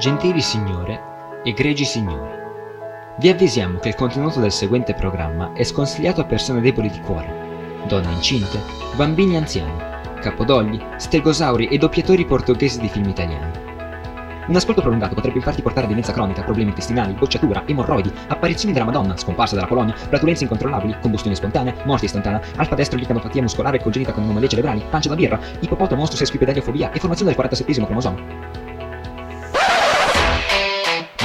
Gentili signore, egregi signori, vi avvisiamo che il contenuto del seguente programma è sconsigliato a persone deboli di cuore, donne incinte, bambini anziani, capodogli, stegosauri e doppiatori portoghesi di film italiani. Un ascolto prolungato potrebbe infatti portare a demenza cronica, problemi intestinali, bocciatura, emorroidi, apparizioni della Madonna, scomparsa della Polonia, flatulenze incontrollabili, combustione spontanea, morte istantanea, alfa destro licanopatia muscolare congenita con anomalie cerebrali, pancia da birra, ipopoto mostro sesquipedaliofobia e formazione del 47 cromosoma.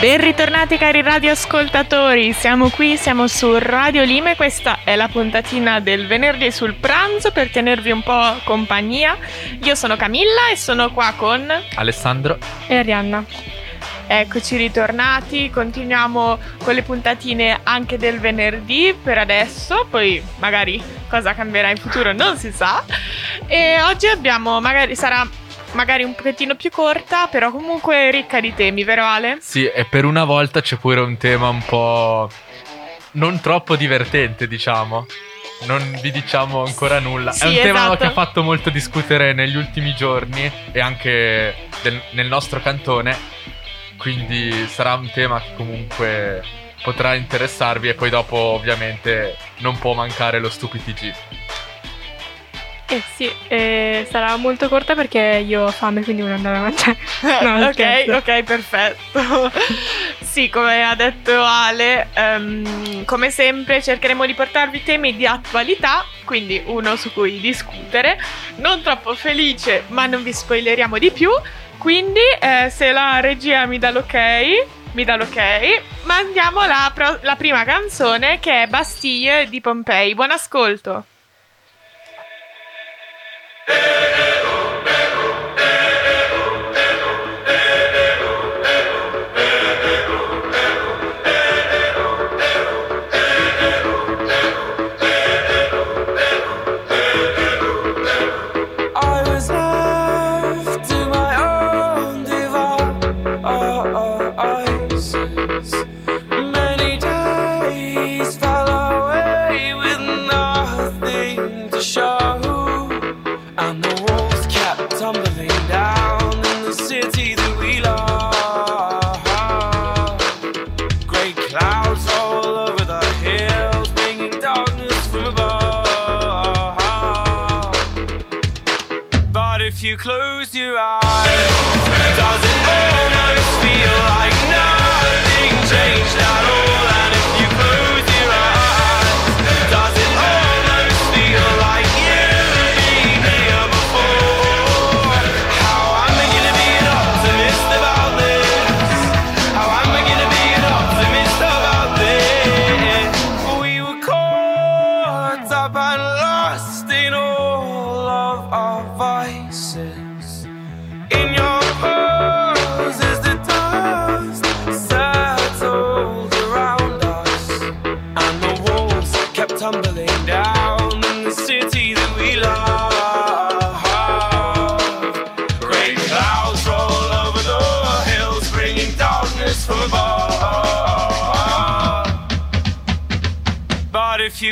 Ben ritornati cari radioascoltatori, siamo qui, siamo su Radio Lime, questa è la puntatina del venerdì sul pranzo per tenervi un po' compagnia. Io sono Camilla e sono qua con Alessandro. e Arianna. Eccoci ritornati, continuiamo con le puntatine anche del venerdì per adesso, poi magari cosa cambierà in futuro non si sa. E oggi abbiamo, magari sarà magari un pochettino più corta, però comunque ricca di temi, vero Ale? Sì, e per una volta c'è pure un tema un po' non troppo divertente, diciamo. Non vi diciamo ancora nulla. Sì, è un tema esatto. che ha fatto molto discutere negli ultimi giorni e anche del- nel nostro cantone. Quindi sarà un tema che comunque potrà interessarvi e poi dopo ovviamente non può mancare lo stupidi G. Eh sì, eh, sarà molto corta perché io ho fame, quindi voglio andare a mangiare. No, ok, scherzo. ok, perfetto. sì, come ha detto Ale, ehm, come sempre cercheremo di portarvi temi di attualità, quindi uno su cui discutere. Non troppo felice, ma non vi spoileriamo di più. Quindi, eh, se la regia mi dà l'ok, mi dà l'ok, mandiamo la, pro- la prima canzone che è Bastille di Pompei. Buon ascolto. I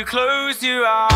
close your eyes,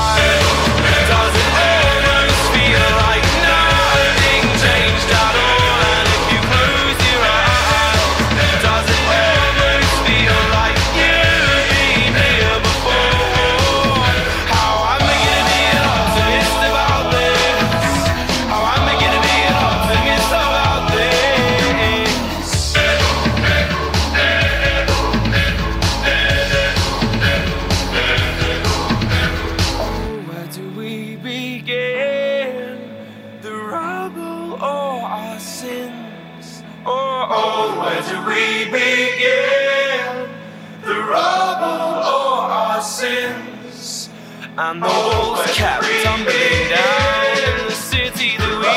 And the walls kept tumbling down in the city that we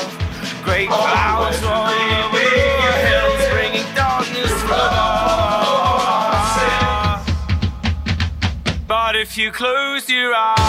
love. Great clouds rolling over the hills, bringing darkness to us. But if you close your eyes.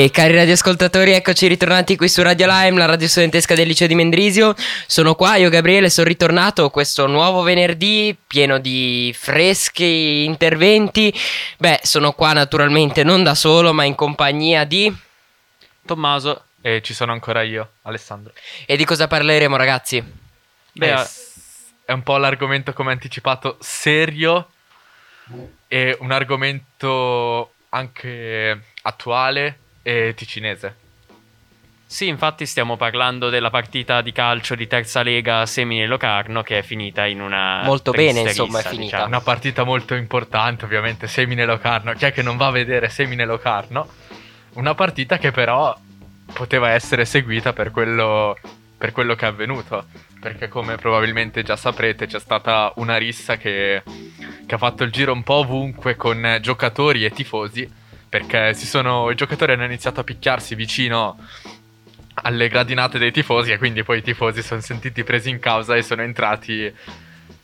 E cari radioascoltatori, eccoci ritornati qui su Radio Lime, la radio studentesca del liceo di Mendrisio. Sono qua, io Gabriele, sono ritornato questo nuovo venerdì pieno di freschi interventi. Beh, sono qua naturalmente non da solo, ma in compagnia di... Tommaso. E ci sono ancora io, Alessandro. E di cosa parleremo ragazzi? Beh, Eh, è un po' l'argomento, come anticipato, serio e un argomento anche attuale e ticinese. Sì, infatti stiamo parlando della partita di calcio di terza lega Semine-Locarno che è finita in una Molto bene, insomma, è finita. diciamo. Una partita molto importante, ovviamente, Semine Locarno. Chi è che non va a vedere Semine Locarno? Una partita che però poteva essere seguita per quello, per quello che è avvenuto. Perché come probabilmente già saprete c'è stata una rissa che, che ha fatto il giro un po' ovunque con giocatori e tifosi. Perché si sono, i giocatori hanno iniziato a picchiarsi vicino alle gradinate dei tifosi e quindi poi i tifosi sono sentiti presi in causa e sono entrati e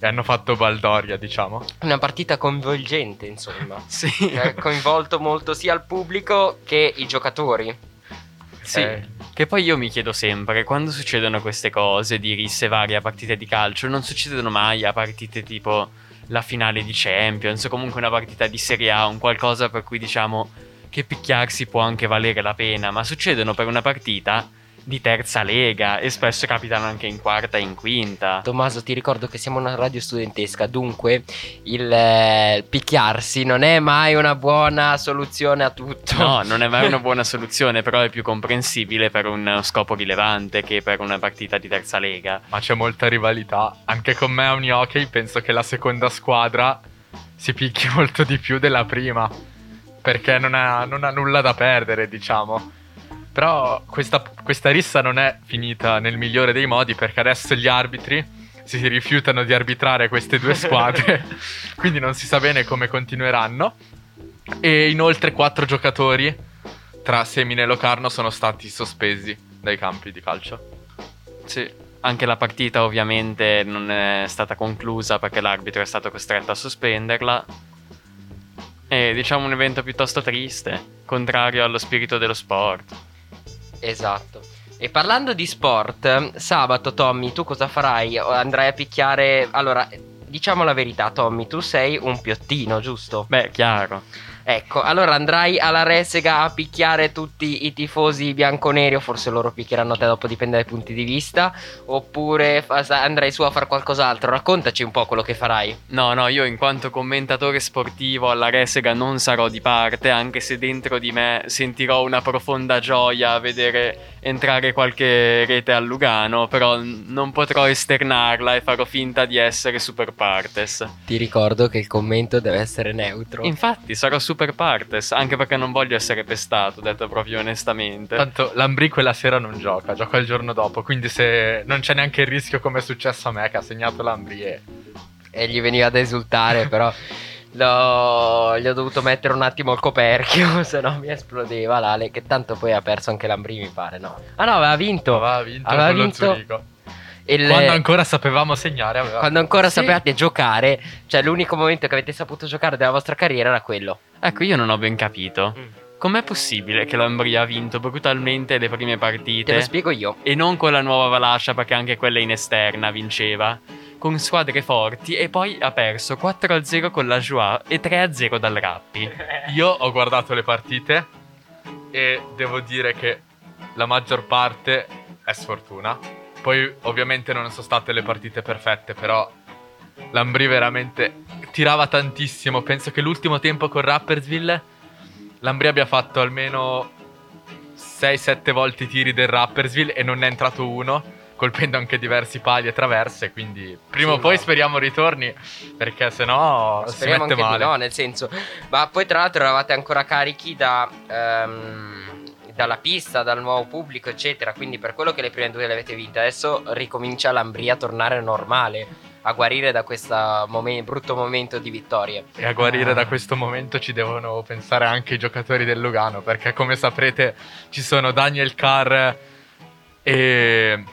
hanno fatto baldoria, diciamo. Una partita coinvolgente, insomma. Sì. che ha coinvolto molto sia il pubblico che i giocatori. Sì, Eh. che poi io mi chiedo sempre, quando succedono queste cose di risse varie a partite di calcio, non succedono mai a partite tipo la finale di Champions comunque una partita di Serie A, un qualcosa per cui diciamo che picchiarsi può anche valere la pena, ma succedono per una partita di terza lega e spesso capitano anche in quarta e in quinta. Tommaso, ti ricordo che siamo una radio studentesca, dunque il eh, picchiarsi non è mai una buona soluzione a tutto. No, non è mai una buona soluzione, però è più comprensibile per un scopo rilevante che per una partita di terza lega. Ma c'è molta rivalità. Anche con me a un hockey penso che la seconda squadra si picchi molto di più della prima. Perché non ha, non ha nulla da perdere, diciamo. Però questa, questa rissa non è finita nel migliore dei modi perché adesso gli arbitri si rifiutano di arbitrare queste due squadre. quindi non si sa bene come continueranno. E inoltre quattro giocatori tra Semine e Locarno sono stati sospesi dai campi di calcio. Sì, anche la partita ovviamente non è stata conclusa perché l'arbitro è stato costretto a sospenderla. E diciamo un evento piuttosto triste, contrario allo spirito dello sport. Esatto. E parlando di sport, sabato Tommy, tu cosa farai? Andrai a picchiare... Allora, diciamo la verità Tommy, tu sei un piottino, giusto? Beh, chiaro. Ecco, allora andrai alla Resega a picchiare tutti i tifosi bianconeri, o forse loro picchieranno te, dopo dipende dai punti di vista, oppure andrai su a fare qualcos'altro. Raccontaci un po' quello che farai. No, no, io in quanto commentatore sportivo alla Resega non sarò di parte, anche se dentro di me sentirò una profonda gioia a vedere entrare qualche rete al Lugano, però non potrò esternarla e farò finta di essere super partes. Ti ricordo che il commento deve essere neutro. Infatti, sarò super partes, anche perché non voglio essere pestato, detto proprio onestamente. Tanto Lambri quella sera non gioca, gioca il giorno dopo. Quindi se non c'è neanche il rischio come è successo a me che ha segnato Lambri e... e gli veniva da esultare, però l'ho- gli ho dovuto mettere un attimo il coperchio, se no mi esplodeva l'ale, che tanto poi ha perso anche Lambri, mi pare, no? Ah no, aveva vinto. aveva vinto Aveva vinto Zurigo. Il- Quando ancora sapevamo segnare aveva... quando ancora Sì. sapevate giocare, cioè l'unico momento che avete saputo giocare della vostra carriera era quello. Ecco, io non ho ben capito. Com'è possibile che l'Ambria ha vinto brutalmente le prime Te lo partite spiego io. e non con la nuova Valascia perché anche quella in esterna vinceva? Con squadre forti e poi ha perso 4-0 con la Joie e 3-0 dal Rappi. Io ho guardato le partite e devo dire che la maggior parte è sfortuna. Poi ovviamente non sono state le partite perfette, però Lambri veramente tirava tantissimo. Penso che l'ultimo tempo con Rappersville l'Ambria abbia fatto almeno 6-7 volte i tiri del Rappersville e non ne è entrato uno, colpendo anche diversi pali e traverse, quindi prima Sì, o poi ma- speriamo ritorni, perché sennò si Speriamo mette anche male. di no, nel senso. Ma poi, tra l'altro, eravate ancora carichi da. ehm, dalla pista, dal nuovo pubblico, eccetera. Quindi, per quello che le prime due le avete vinte, adesso ricomincia l'Ambria a tornare normale, a guarire da questo brutto momento di vittorie. E a guarire Ah. da questo momento ci devono pensare anche i giocatori del Lugano, perché come saprete ci sono Daniel Carr e...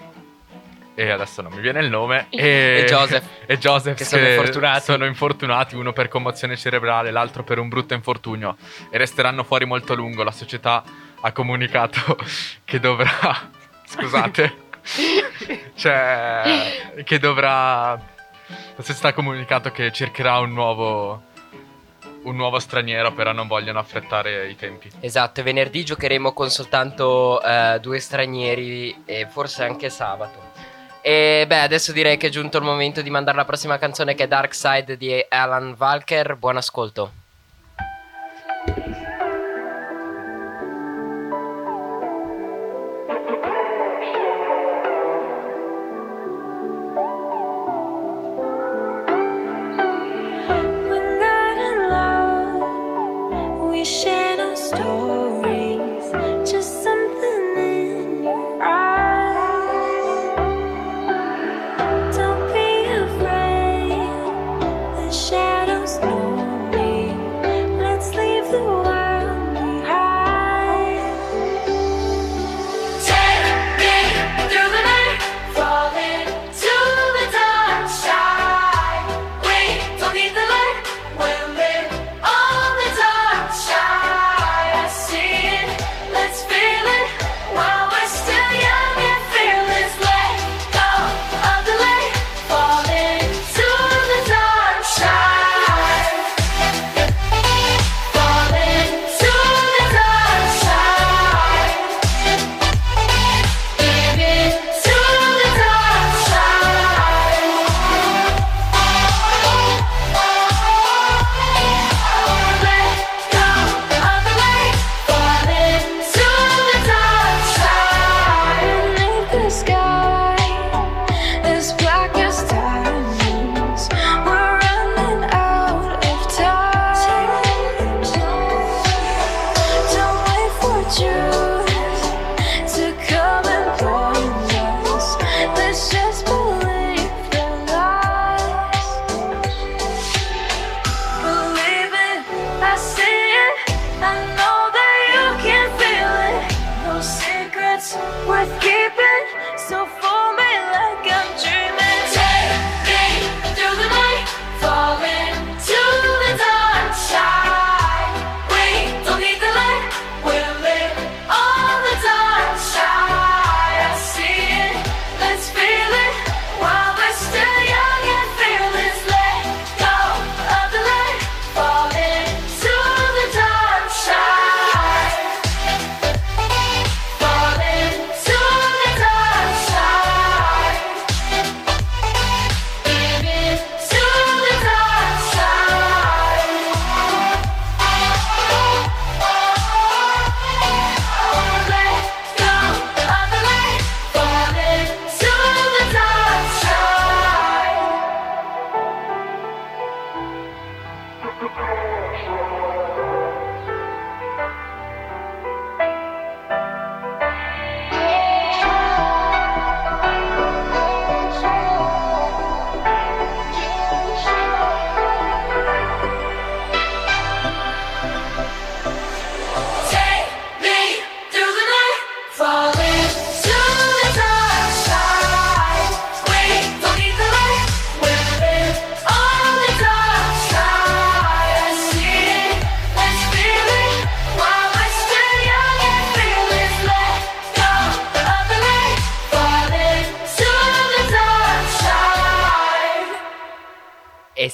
E adesso non mi viene il nome. E, E Joseph. E Joseph Che sono infortunati. sono infortunati, uno per commozione cerebrale, l'altro per un brutto infortunio. E resteranno fuori molto a lungo. La società ha comunicato che dovrà... Scusate. cioè... Che dovrà... La società ha comunicato che cercherà un nuovo... Un nuovo straniero, però non vogliono affrettare i tempi. Esatto, venerdì giocheremo con soltanto eh, due stranieri e forse anche sabato. E beh, adesso direi che è giunto il momento di mandare la prossima canzone che è Dark Side di Alan Walker. Buon ascolto.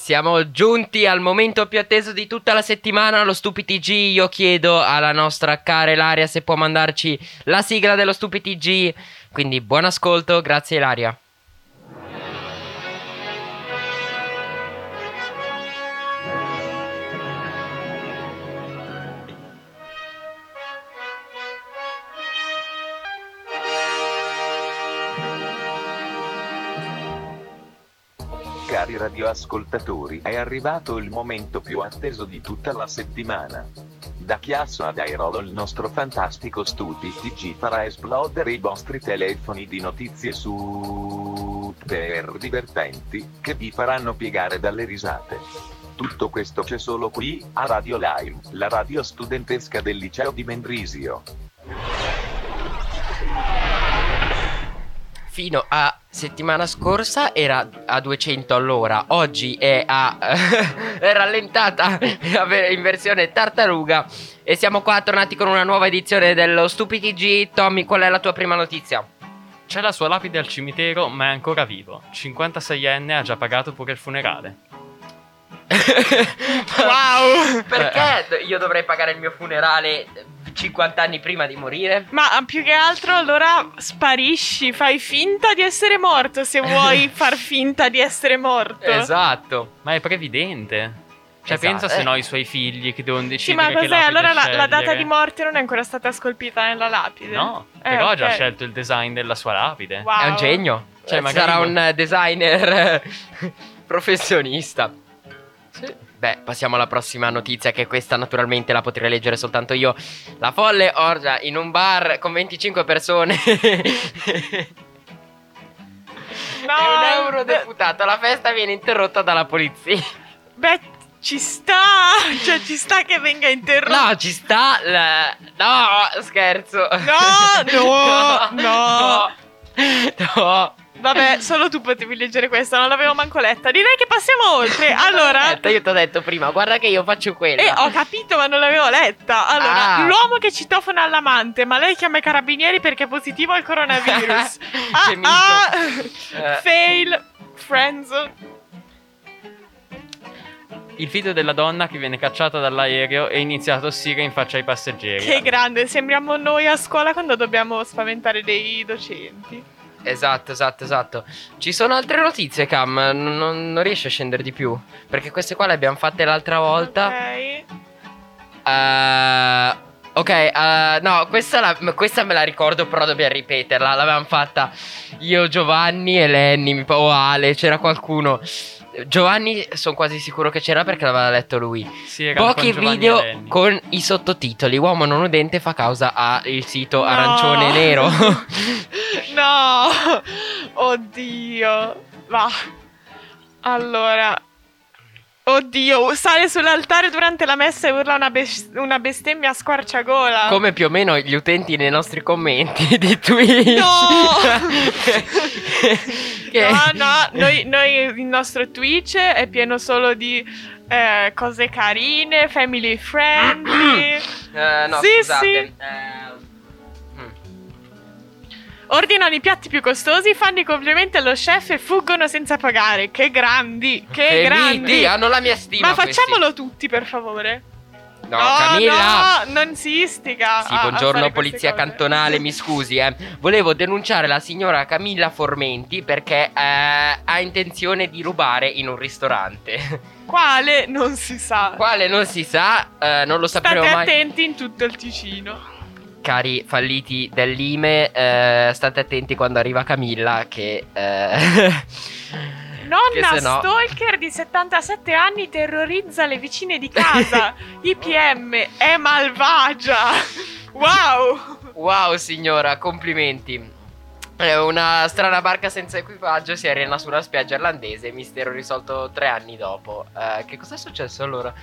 Siamo giunti al momento più atteso di tutta la settimana, lo Stupid TG. Io chiedo alla nostra cara Ilaria se può mandarci la sigla dello Stupid TG. Quindi buon ascolto, grazie Ilaria. Cari radioascoltatori, è arrivato il momento più atteso di tutta la settimana. Da Chiasso ad Airolo il nostro fantastico Stupi TG farà esplodere i vostri telefoni di notizie super divertenti, che vi faranno piegare dalle risate. Tutto questo c'è solo qui, a Radio Lime, la radio studentesca del liceo di Mendrisio. Fino a settimana scorsa era a 200 all'ora, oggi è a è rallentata in versione tartaruga e siamo qua tornati con una nuova edizione dello Stupid TG. Tommy, qual è la tua prima notizia? C'è la sua lapide al cimitero, ma è ancora vivo. 56enne ha già pagato pure il funerale. Wow! Perché io dovrei pagare il mio funerale 50 anni prima di morire? Ma ah, più che altro allora sparisci, fai finta di essere morto se vuoi far finta di essere morto. Esatto. Ma è previdente. Cioè, Esatto, pensa se eh. no i suoi figli che devono Sì, decidere ma che cos'è? Allora la, la data di morte non è ancora stata scolpita nella lapide? No, Eh, però ha già scelto il design della sua lapide. Wow. È un genio. Cioè, magari sarà un eh, designer eh, Beh, passiamo alla prossima notizia, che questa naturalmente la potrei leggere soltanto io. La folle orgia in un bar con 25 persone. No, È un eurodeputato. La festa viene interrotta dalla polizia. Beh, ci sta. Cioè, ci sta che venga interrotto. No, ci sta. la- No, scherzo. No, no, no. no. No. Vabbè, solo tu potevi leggere questa, non l'avevo manco letta. Direi che passiamo oltre. Allora, Aspetta, io ti ho detto prima, guarda che io faccio quella. Eh, ho capito, ma non l'avevo letta. Allora, Ah. l'uomo che citofona all'amante, ma lei chiama i carabinieri perché è positivo al coronavirus. ah, ah. Eh. Fail, friendzone. Il figlio della donna che viene cacciata dall'aereo e inizia a tossire in faccia ai passeggeri. Che grande, sembriamo noi a scuola quando dobbiamo spaventare dei docenti. Esatto, esatto, esatto. Ci sono altre notizie, Cam. Non, non- non riesci a scendere di più. Perché queste qua le abbiamo fatte l'altra volta. Ok. Eh, ok, eh, no, questa, la- questa me la ricordo, però dobbiamo ripeterla. L'avevamo fatta io, Giovanni e Lenny, mi o Ale, c'era qualcuno. Giovanni sono quasi sicuro che c'era perché l'aveva letto lui. Sì, Pochi video Lenny. con i sottotitoli. Uomo non udente fa causa al sito No. arancione nero. No, oddio. Va. Allora. Oddio, sale sull'altare durante la messa e urla una, bes- una bestemmia a squarciagola. Come più o meno gli utenti nei nostri commenti di Twitch. No! Che- No, no, noi, noi il nostro Twitch è pieno solo di eh, cose carine, family friendly. Eh, no, Sì, scusate. sì. Eh. Ordinano i piatti più costosi, fanno i complimenti allo chef e fuggono senza pagare. Che grandi, che, grandi. miti, hanno la mia stima. Ma questi. facciamolo tutti, per favore. No, Camilla. no, non si istiga. Sì, buongiorno polizia cantonale, mi scusi, eh. Volevo denunciare la signora Camilla Formenti perché eh, ha intenzione di rubare in un ristorante. Quale? Non si sa. Quale non si sa, eh, non lo sapremo State mai. attenti in tutto il Ticino. Cari falliti dell'IME, eh, state attenti quando arriva Camilla che... eh, Nonna no- stalker di 77 anni terrorizza le vicine di casa. IPM è malvagia. Wow. Wow signora, complimenti. È una strana barca senza equipaggio si arena su una spiaggia irlandese, mistero risolto tre anni dopo. Eh, che cosa è successo allora?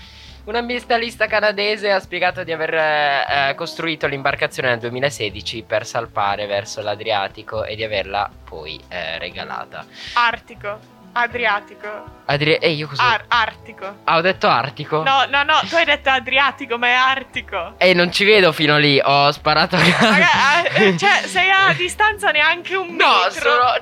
Un ambientalista canadese ha spiegato di aver eh, eh, costruito l'imbarcazione nel 2016 per salpare verso l'Adriatico e di averla poi eh, regalata. Artico. Adriatico. Adri- e io cosa? Ar- Artico. ah, ho detto Artico? No, no, no, tu hai detto Adriatico, ma è Artico. E non ci vedo fino lì, ho sparato a Raga, eh, cioè, sei a distanza neanche un No, metro. sono. no,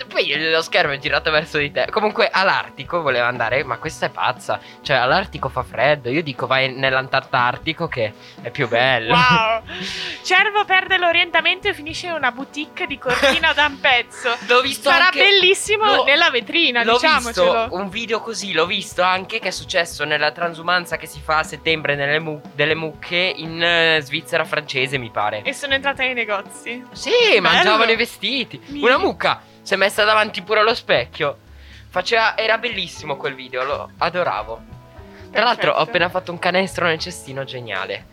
eh, poi lo schermo è girato verso di te. Comunque, all'Artico voleva andare, ma questa è pazza. Cioè, all'Artico fa freddo. Io dico vai nell'Antartico che è più bello. Wow. Cervo perde l'orientamento e finisce in una boutique di Cortina da un pezzo. L'ho visto Sarà anche- bellissimo l'ho- nella vetrina, diciamocelo. visto un video così, l'ho visto anche che è successo nella transumanza che si fa a settembre nelle mu- delle mucche in eh, Svizzera francese, mi pare. E sono entrata nei negozi. Sì, mangiavano Bello. i vestiti. Mi- Una mucca si è messa davanti pure allo specchio. Faceva, era bellissimo quel video, lo adoravo. Tra l'altro ho appena fatto un canestro nel cestino geniale.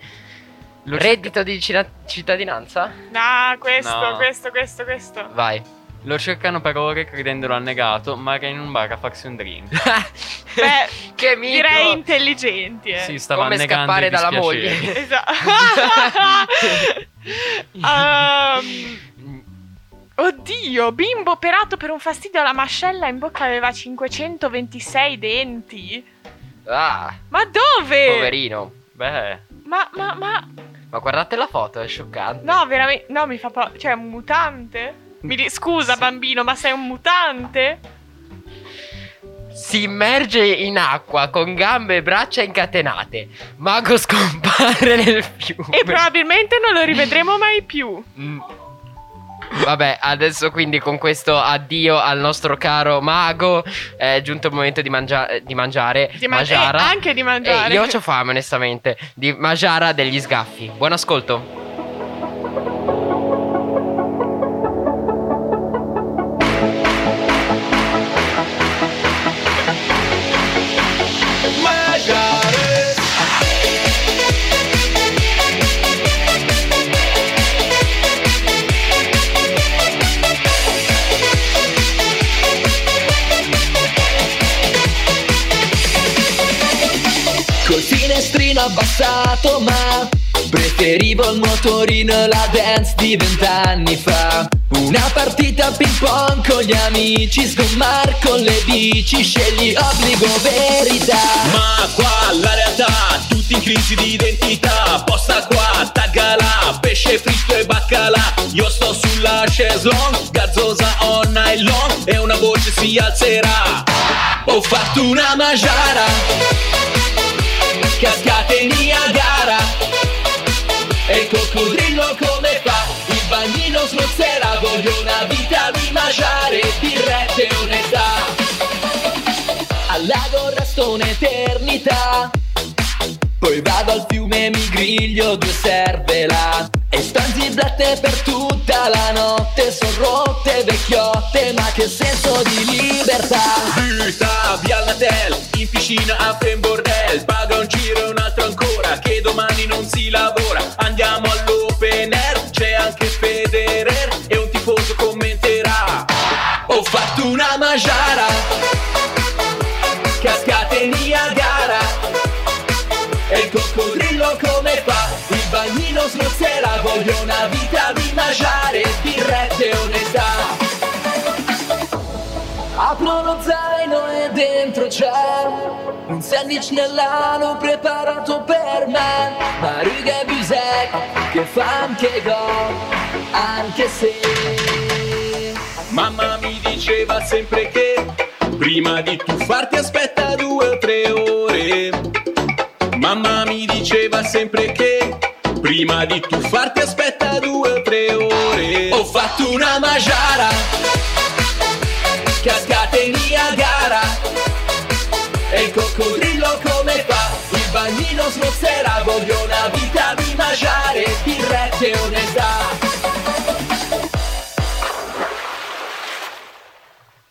Lo Reddito di cina- cittadinanza? Ah, questo, No. questo, questo, questo. Vai. Lo cercano per ore credendolo annegato, ma era in un bar a farsi un drink. Beh, che mito! direi intelligenti, eh. Si stava Come annegando scappare dalla moglie. Esatto. Ehm, oddio, bimbo operato per un fastidio alla mascella in bocca aveva 526 denti. Ah, Ma dove? poverino. Beh, Ma, ma, ma... Ma guardate la foto, è scioccante. No, veramente... No, mi fa paura. Cioè, un mutante? Mi Scusa, Sì. bambino, ma sei un mutante? Si immerge in acqua con gambe e braccia incatenate. Mago scompare nel fiume. E probabilmente non lo rivedremo mai più. Mm. Vabbè, adesso quindi con questo addio al nostro caro mago è giunto il momento di, mangia- di mangiare Di man- Majara. eh, anche di mangiare. Eh, io ho fame onestamente di Majara degli sgaffi. Buon ascolto. Finestrino abbassato ma Preferivo il motorino e la dance di vent'anni fa. Una partita a ping pong con gli amici Sgommar con le bici Scegli obbligo verità. Ma qua la realtà, tutti in crisi di identità. Posta qua, taggala, pesce fritto e baccalà Io sto sulla chaise longue, gazzosa all night long E una voce si alzerà. Ho fatto una mangiara Cascate Niagara. E il coccodrillo come fa? Il bagnino smozzerà Voglio una vita di mangiare Birrette e onestà. Al lago resto un'eternità. Poi vado al fiume mi griglio due serve là. E sto in ziblette per tutta la notte Son rotte vecchiotte ma che senso di libertà? Butta via il Natel, in piscina apre un Federer E un tifoso commenterà Ho fatto una mangiara Cascate Niagara E il coccodrillo come fa? Il bagnino smozzerà Voglio una vita di mangiare Birrette e onestà. Apro lo zaino e dentro c'è Un sandwich nell'ano preparato per me. Maruga e Busek che fa anche gol Anche se Mamma mi diceva sempre che prima di tuffarti aspetta due o tre ore. Mamma mi diceva sempre che prima di tuffarti aspetta due o tre ore. Ho fatto una mangiara, cascate in Niagara. E il coccodrillo come fa? Il bagnino smozzerà, voglio una vita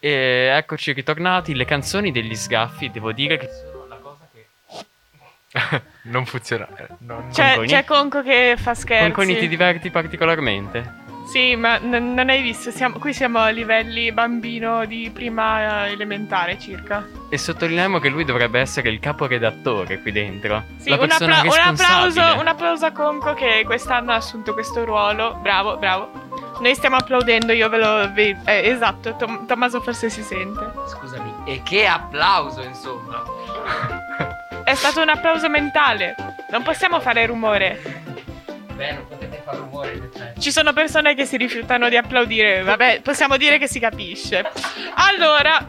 E eccoci ritornati. Le canzoni degli sgaffi, devo dire che sono la cosa che. non funziona. eh, non- C'è, Conconi? c'è Conco che fa scherzi. Conconi ti diverti particolarmente. Sì, ma n- non hai visto, siamo- qui siamo a livelli bambino di prima elementare circa. E sottolineiamo che lui dovrebbe essere il caporedattore qui dentro. Sì, la un, appla- un applauso, un applauso a Conco che quest'anno ha assunto questo ruolo. Bravo, bravo. Noi stiamo applaudendo, io ve lo... ve- eh, esatto, Tom- Tommaso forse si sente. Scusami, e che applauso, insomma. È stato un applauso mentale. Non possiamo fare rumore. Beh, non potete fare rumore. Ci sono persone che si rifiutano di applaudire. Vabbè, possiamo dire che si capisce. Allora,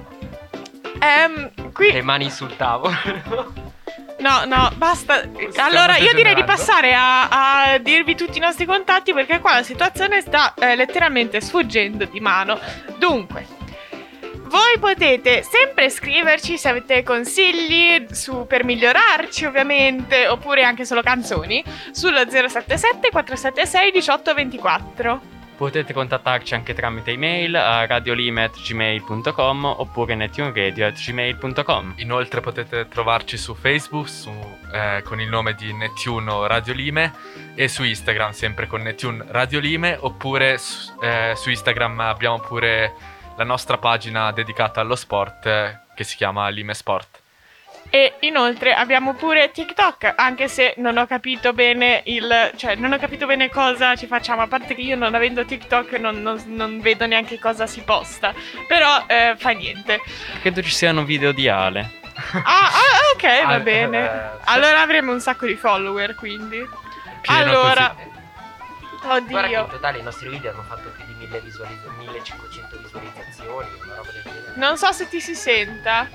ehm, qui Le mani sul tavolo. No, no, basta. allora, io direi di passare a, a dirvi tutti i nostri contatti perché qua la situazione sta eh, letteralmente sfuggendo di mano. Dunque, voi potete sempre scriverci se avete consigli su, per migliorarci, ovviamente, oppure anche solo canzoni, sullo 077 476 1824. Potete contattarci anche tramite email a radiolime.gmail.com oppure nettuneradio.gmail.com. Inoltre potete trovarci su Facebook su, eh, con il nome di Nettuno Radio Lime e su Instagram sempre con Nettune Radio Lime oppure su, eh, su Instagram abbiamo pure la nostra pagina dedicata allo sport eh, che si chiama Lime Sport. E inoltre abbiamo pure TikTok, anche se non ho capito bene il. cioè non ho capito bene cosa ci facciamo, a parte che io non avendo TikTok non, non- non vedo neanche cosa si posta. Però eh, fa niente. Credo ci siano video di Ale. Ah, ah, ok, va Ah, bene. eh. Allora avremo un sacco di follower, quindi. Pieno allora, Guarda che in oddio. totale i nostri video hanno fatto più di 1000 visualizza- 1500 visualizzazioni, una roba del genere. Non so se ti si senta.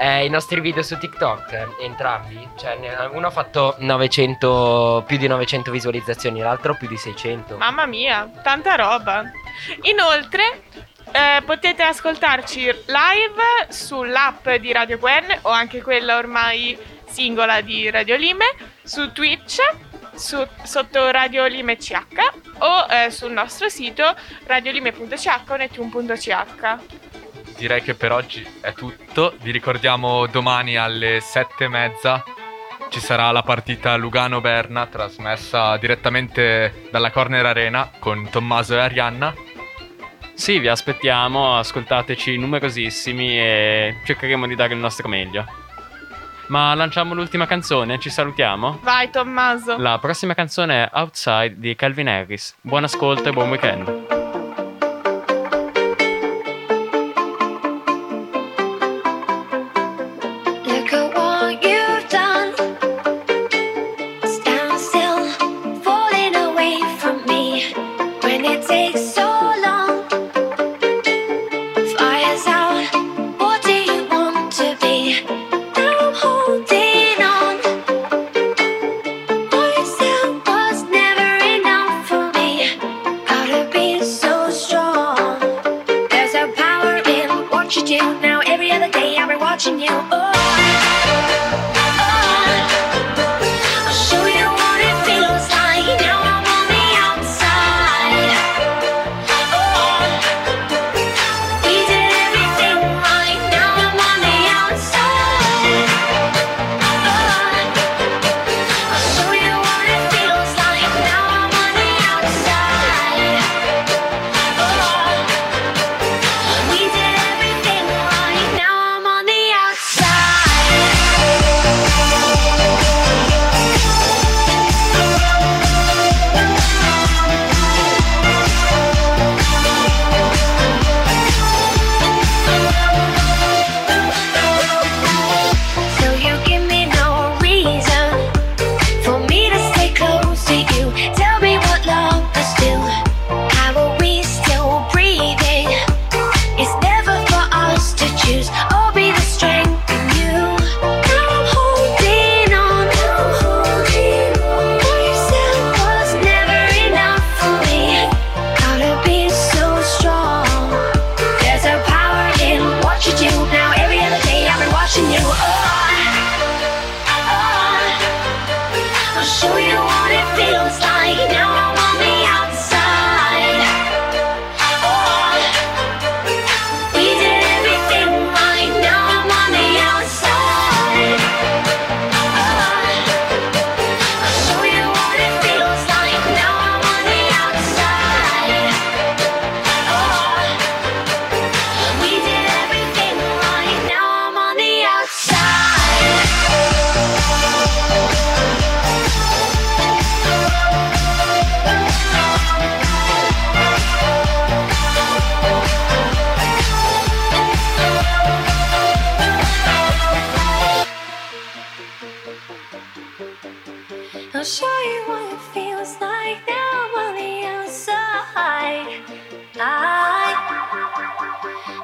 Eh, I nostri video su TikTok, eh, entrambi, cioè uno ha fatto 900, più di 900 visualizzazioni, l'altro più di 600. Mamma mia, tanta roba. Inoltre, eh, potete ascoltarci live sull'app di Radio Gwen o anche quella ormai singola di Radio Lime, su Twitch, su- sotto Radio Lime CH o eh, sul nostro sito radiolime.ch o netune.ch. Direi che per oggi è tutto. Vi ricordiamo domani alle sette e mezza ci sarà la partita Lugano-Berna trasmessa direttamente dalla Corner Arena con Tommaso e Arianna. Sì, vi aspettiamo, ascoltateci numerosissimi e cercheremo di dare il nostro meglio. Ma lanciamo l'ultima canzone, ci salutiamo? Vai Tommaso. La prossima canzone è Outside di Calvin Harris. Buon ascolto e buon weekend.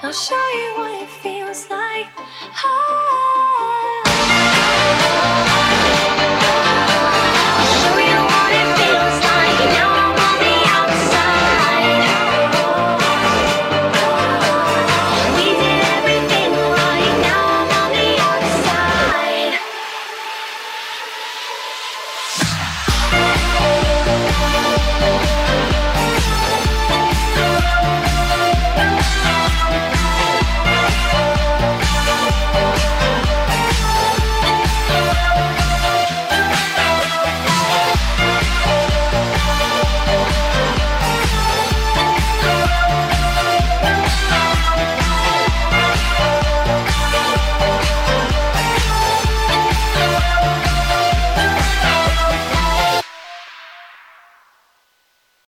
I'll show you what it feels like. Oh.